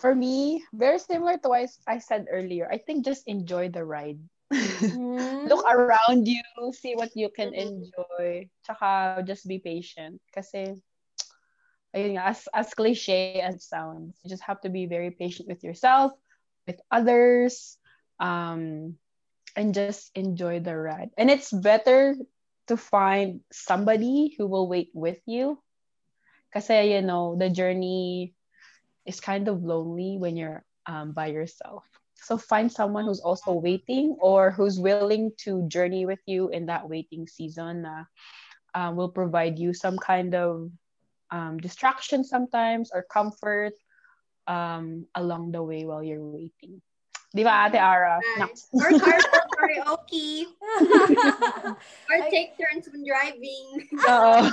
For me, very similar to what I said earlier. I think just enjoy the ride. Mm. Look around you, see what you can Mhm. enjoy. Tsaka just be patient. Kasi, as, as cliche as it sounds, you just have to be very patient with yourself, with others, um, and just enjoy the ride. And it's better to find somebody who will wait with you. Kasi, you know, the journey is kind of lonely when you're um, by yourself. So find someone who's also waiting or who's willing to journey with you in that waiting season. na um, will provide you some kind of um, distraction sometimes or comfort um, along the way while you're waiting. Di ba, Ate Ara? Nice. Or carpool karaoke. Or I- take turns when driving. Oo.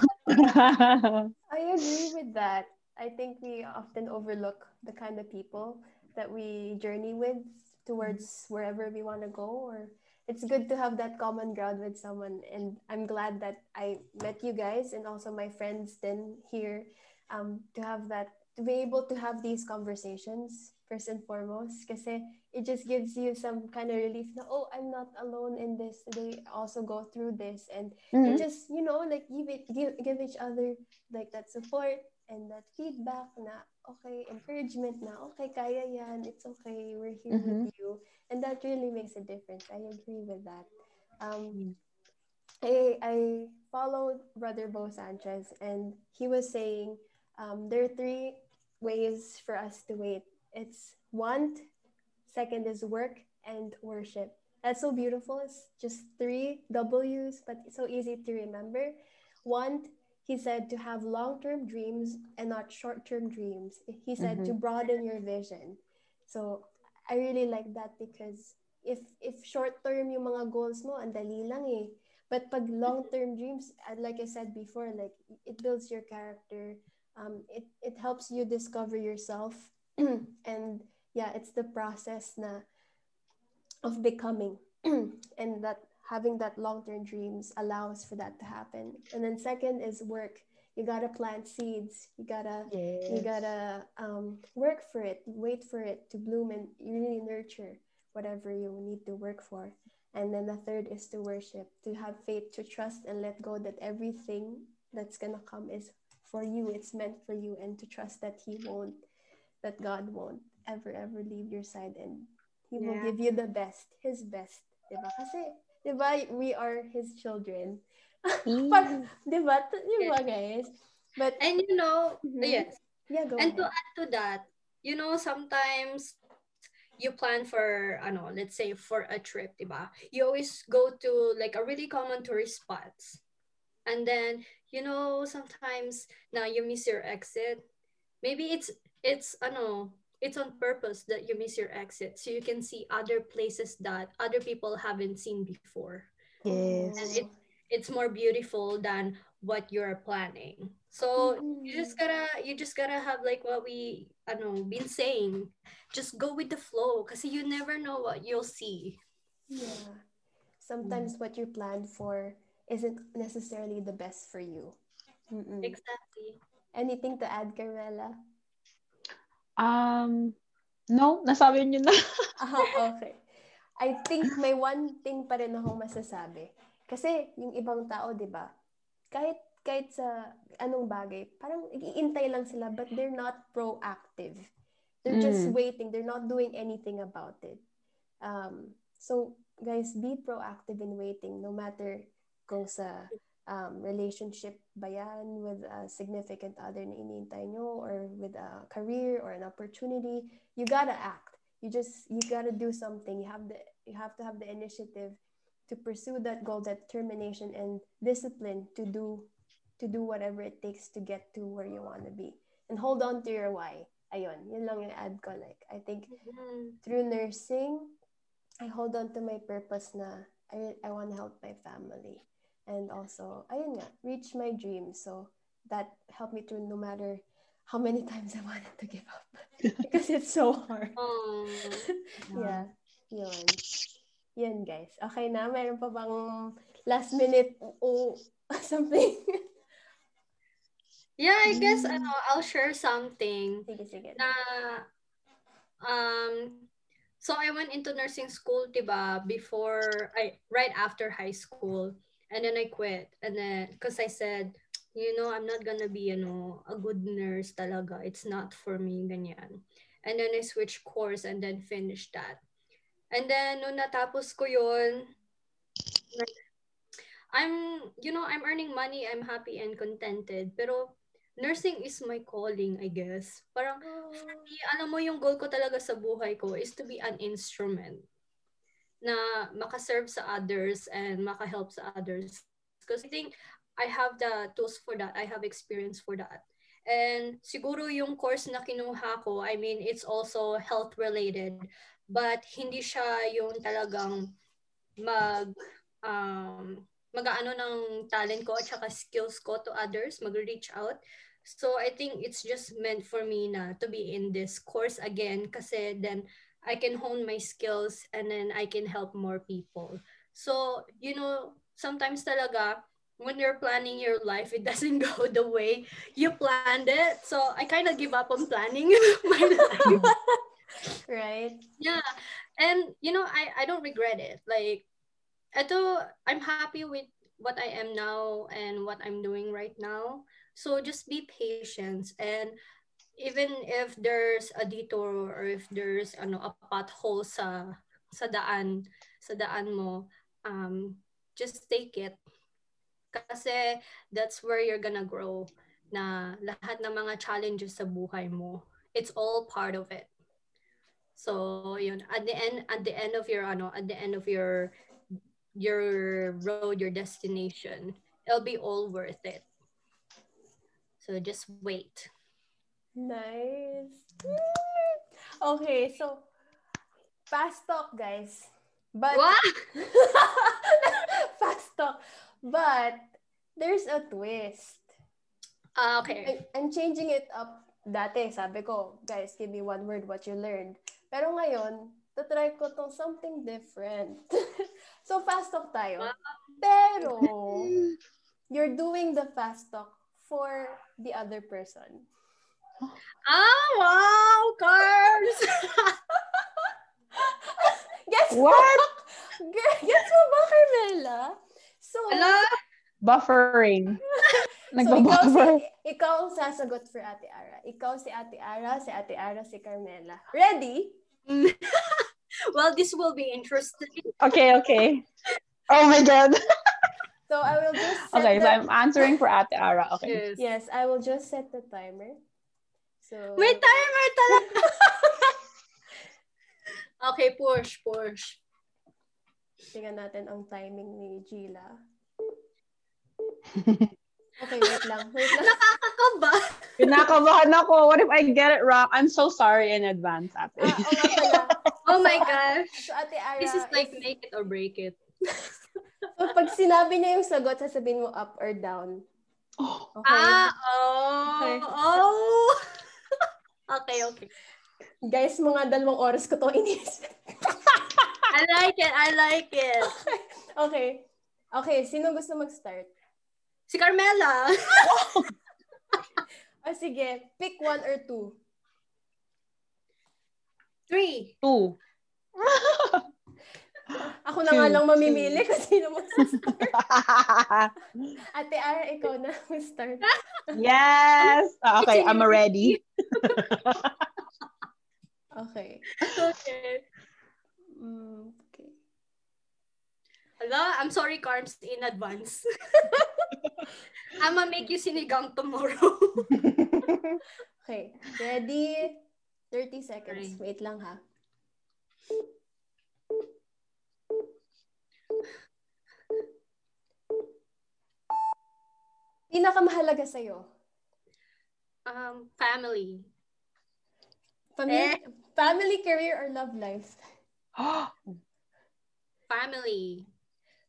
I agree with that. I think we often overlook the kind of people that we journey with towards wherever we want to go or it's good to have that common ground with someone and I'm glad that I met you guys and also my friends then here um, to have that to be able to have these conversations first and foremost because it just gives you some kind of relief na oh I'm not alone in this they also go through this and and Mhm. just you know like give it give, give each other like that support and that feedback na okay encouragement na. Okay kaya yan. It's okay. We're here with you. And that really makes a difference. I agree with that. Um i i followed brother bo sanchez and he was saying um, there are three ways for us to wait. It's want second is work and worship. That's so beautiful. It's just three w's but it's so easy to remember. Want he said to have long-term dreams and not short-term dreams. He said to broaden your vision. So i really like that because if if short-term yung mga goals mo ang dali lang eh. But pag long-term dreams uh, like i said before like it builds your character. Um it it helps you discover yourself. And yeah it's the process na of becoming. And that having that long-term dreams allows for that to happen and then second is work you gotta plant seeds you gotta you gotta um, work for it wait for it to bloom and you really nurture whatever you need to work for. And then the third is to worship, to have faith, to trust and let go that everything that's gonna come is for you. It's meant for you, and to trust that He won't, that God won't ever ever leave your side, and He will give you the best, His best. Diba? Kasi, diba, we are His children. Par- diba? T- Diba, guys? But, And you know, Mhm. yes. yeah, go And to add to that, you know, sometimes you plan for, ano, let's say for a trip, diba? You always go to like a really common tourist spots. And then, you know, sometimes now you miss your exit. Maybe it's, it's, ano, it's on purpose that you miss your exit so you can see other places that other people haven't seen before. Yes. And it, it's more beautiful than what you're planning. So you just mm-hmm. gotta you just gotta have like what we I don't know been saying. Just go with the flow because you never know what you'll see. Yeah. Sometimes what you planned for isn't necessarily the best for you. Mm-mm. Exactly. Anything to add, Carmela? Um, no, nasabi niyo na. Ah, okay. I think may one thing pa rin akong masasabi. Kasi yung ibang tao, di ba? Kahit, kahit sa anong bagay, parang iintay lang sila but they're not proactive. They're just Mm. waiting. They're not doing anything about it. Um, so, guys, be proactive in waiting no matter kung sa um, relationship ba yan with a significant other na inintay nyo or with a career or an opportunity. You gotta act. You just, you gotta do something. You have the, you have to have the initiative to pursue that goal, that determination and discipline to do, to do whatever it takes to get to where you want to be. And hold on to your why. Ayun, yun lang yung add ko. Like, I think through nursing, I hold on to my purpose na I, I want to help my family. And also, ayun nga, reach my dreams. So, that helped me through no matter how many times I wanted to give up. because it's so hard. Um, Yeah. Yun. Yun, guys. Okay na? Meron pa bang last minute o something? yeah, I guess ano, I'll share something. sige, sige. na um so I went into nursing school, diba, before I right after high school. And then I quit. And then because I said, you know, I'm not gonna be, you know, a good nurse talaga. It's not for me, ganyan. And then I switched course and then finished that. And then nung natapos ko yun, I'm, you know, I'm earning money, I'm happy and contented. Pero nursing is my calling, I guess. Parang Hindi, alam mo yung goal ko talaga sa buhay ko is to be an instrument na makaserve sa others and makahelp sa others. Because I think I have the tools for that. I have experience for that. And siguro yung course na kinuha ko, I mean, it's also health related. But hindi siya yung talagang mag um, mag-ano ng talent ko at saka skills ko to others, mag-reach out. So I think it's just meant for me na to be in this course again kasi then I can hone my skills and then I can help more people. So, you know, sometimes talaga when you're planning your life, it doesn't go the way you planned it. So I kind of give up on planning my life. right? Yeah. And you know, I I don't regret it. Like ito, I'm happy with what I am now and what I'm doing right now. So just be patient and even if there's a detour or if there's ano a pothole sa sa daan sa daan mo um just take it. Kasi that's where you're gonna grow na lahat ng mga challenges sa buhay mo it's all part of it. So yun at the end at the end of your ano at the end of your your road your destination it'll be all worth it. So just wait Nice. Okay, so fast talk, guys. But What? fast talk. But there's a twist. Ah, okay I, I'm changing it up. Dati, sabi ko, guys, give me one word what you learned. Pero ngayon, tatry ko tong something different. so, fast talk tayo. Pero, you're doing the fast talk for the other person. Ah wow carbs Gets mo? What? Ge- Gets mo ba, Carmela? So, Ala, Buffering. so ikaw, Nagbabuffer. si, ikaw ang sasagot for Ate Ara. Ikaw si Ate Ara, si Ate Ara, si Carmela. Ready? well, this will be interesting. Okay, okay. Oh my God. So, I will just set Okay, so I'm answering for Ate Ara. Okay. Yes. Yes, I will just set the timer. So, May timer talaga. okay, push, push. tingnan natin ang timing ni Gila. Okay, wait lang. Wait lang. Nakakakaba. Kinakabahan ako. What if I get it wrong? I'm so sorry in advance, Ate. Ah, pala. Oh my gosh. So, Ate Ara, This is like if- make it or break it. so, pag sinabi niya yung sagot, sasabihin mo up or down. Oh, Okay? Ah, oh. Okay. Oh. Okay, okay. Guys, mga dalawang oras ko to inisip. I like it. I like it. okay. Okay, sino gusto mag-start? Si Carmela. O sige, pick one or two. Three. two. Ako na nga lang mamimili kung sino mag-start. Ate Ara, ikaw na mag-start. yes. Ah, Okay, I'm ready. Okay. Okay. Mm, okay. Hello, I'm sorry, Carms, in advance. I'm gonna make you sinigang tomorrow. Okay. Ready? 30 seconds. Wait lang ha. Pinakamahalaga sa'yo? um, family. Family, family, career, or love life? Family.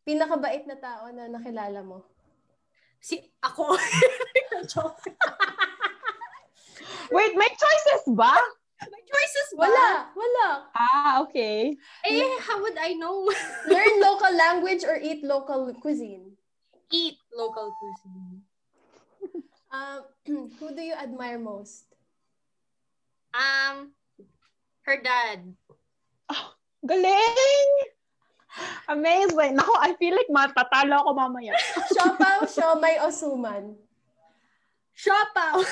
Pinakabait na tao na nakilala mo? Si ako. Wait, may choices ba? May choices ba? Wala! Wala! Ah, okay. Eh, how would I know? Learn local language or eat local cuisine? Eat local cuisine. Um, who do you admire most? Um, her dad. Galing! Amazing. Nako, I feel like matatalo ako mamaya. Siopaw, siomay, o suman? Siopaw.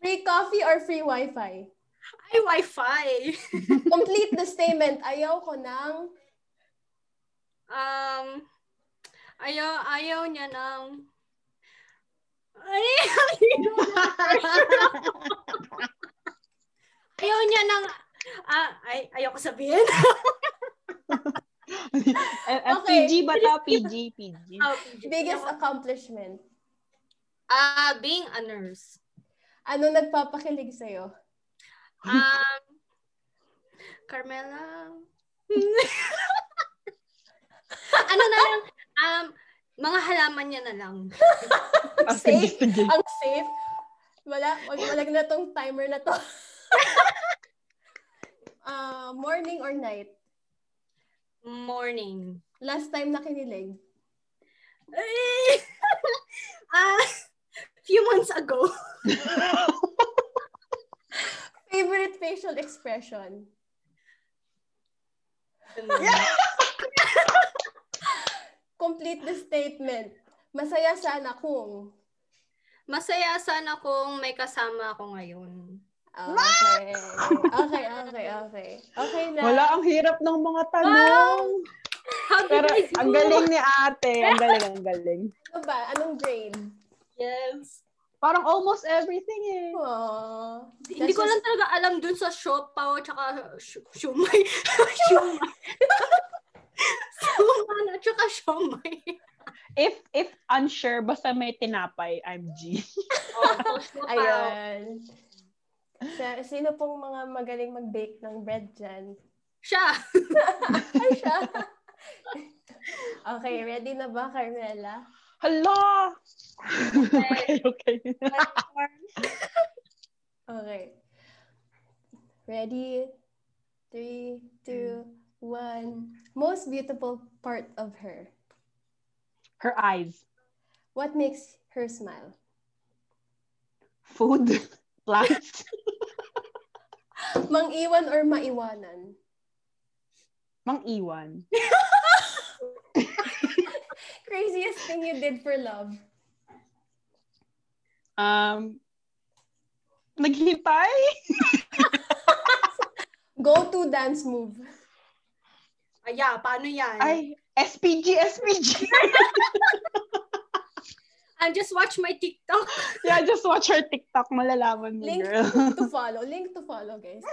Free coffee or free wifi? Ay, Wi-Fi. Complete the statement. Ayaw ko ng... Um, ayaw, ayaw niya ng... Ay, ayaw niya ng... Ah, ay, ayaw ko sabihin. Okay. PG ba to? PG, PG. Ah, Biggest accomplishment? Ah, being a nurse. Ano nagpapakilig sa'yo? Um, Carmela. ano na lang, um, mga halaman niya na lang. Sige, Safe? sige. Ang safe? Wala, wag wag na tong timer na to. Ah, morning or night? Morning. Last time na kinilig? Ah, few months ago. Favorite facial expression? Complete the statement. Masaya sana kung... Masaya sana kung may kasama ako ngayon. Okay. Okay, okay, okay. Okay na. Wala, ang hirap ng mga tanong. Did Pero ang galing ni ate. Ang galing, ang galing. Ano ba? Anong grade? Yes. Parang almost everything eh. Aww. Hindi ko lang talaga alam dun sa siopaw tsaka sh- shumay. shumay. Suman at tsaka shumay. If if unsure, basta may tinapay, I'm G. Oh. Ayan. Sa, sino pong mga magaling mag-bake ng bread dyan? Siya. Ay, siya. okay, ready na ba, Carmela? Hala! okay, okay. Okay. Ready? Three, two, one. Most beautiful part of her. Her eyes. What makes her smile? Food. Plants. Mang-iwan or maiwanan? Mang iwan. Craziest thing you did for love? Um, naghintay? Go-to dance move. Ay, yeah, paano yan? Ay, SPG, SPG. And just watch my TikTok. yeah, just watch her TikTok. Malalaman mo, Link girl. to follow. Link to follow, guys.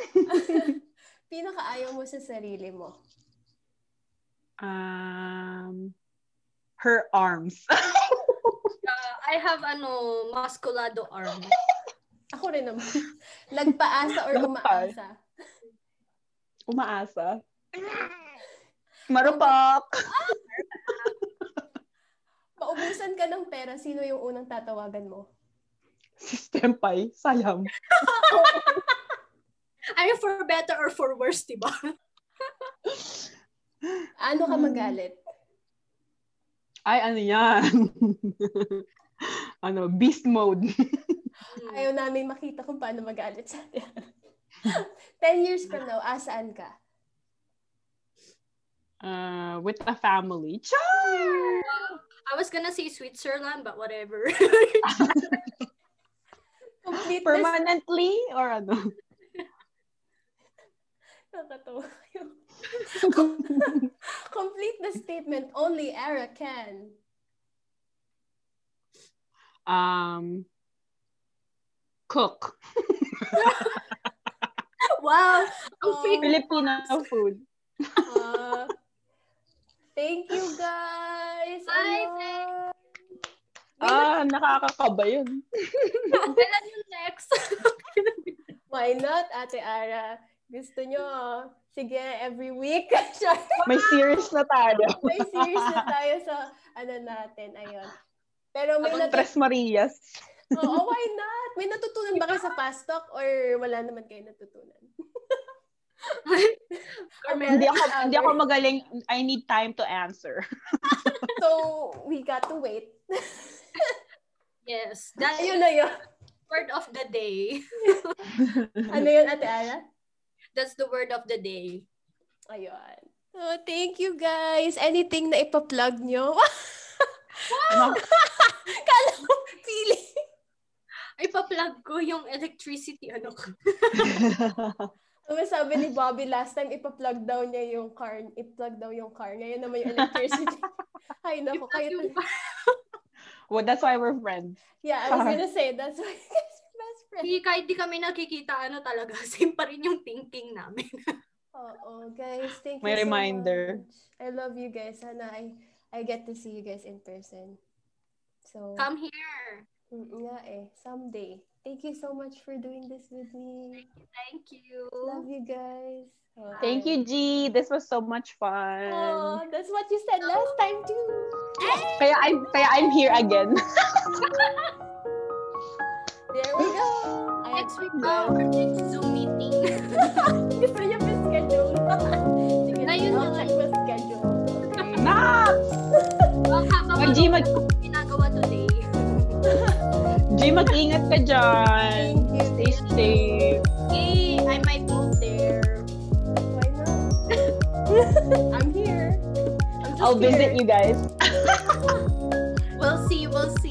Pinakaayaw mo sa sarili mo. Um, her arms. Uh, I have ano, musculado arm. Ako rin naman. Nagpaasa or Lahat umaasa? Umaasa. Marupak. Paubusan ka ng pera, sino yung unang tatawagan mo? System pie. Sayang. I mean, for better or for worse, diba? Ano ka magalit? Ay, ano yan? ano, beast mode. Ayaw namin makita kung paano magalit sa atin. 10 years from now, asaan ka? Uh, with a family. Char! I was gonna say Switzerland, but whatever. Permanently? Or ano? Complete the statement. Only Era can. um, cook. wow! Oh. Filipino food. Uh, thank you, guys. Bye, Ayun. Ah, nakakakaba yun. Kailan yung next? Why not, Ate Ara? Gusto nyo, sige, every week. May series na tayo. may series na tayo sa ano natin. Ayun. Pero may natu- Tres Marias. Oo, why not? May natutunan ba kayo sa fast talk or wala naman kayo natutunan? Carmela, Hindi ako, hindi ako magaling. I need time to answer. So, we got to wait. yes, that's Ayun na yun. word of the day. Ano yun, Ate Ara? That's the word of the day. Ayun. Oh, thank you guys. Anything na ipa-plug nyo? Ano? Kala ko, feeling. Ay, pa-plug ko yung electricity, ano ko. Ang sabi ni Bobby last time, ipa-plug daw niya yung car. I-plug daw yung car. Ngayon naman yung electricity. Ay, naku. Kayo, Yung- well, that's why we're friends. yeah, I was gonna say, that's why best friends. Hindi, kahit di kami nakikita, ano talaga, same pa rin yung thinking namin. Oo, guys. Thank May you so reminder. much. I love you guys. Sana I, I get to see you guys in person. So, Come here. mm, nga eh. Someday. Thank you so much for doing this with me. Thank you. Love you guys. Oh, Thank you, G. This was so much fun. Oh, that's what you said last time too. Kaya I'm kaya I'm here again. There we go. I Next week, uh, our next Zoom meeting. Gusto niya pa schedule. Sige, Ayun I'll na. check the schedule. Okay. Nak! well, Mag G, mag ginagawa today. G, mag-ingat ka dyan. Stay safe. Hey, I might move there. Why not? I'm here. I'm just I'll visit you guys. We'll see, we'll see.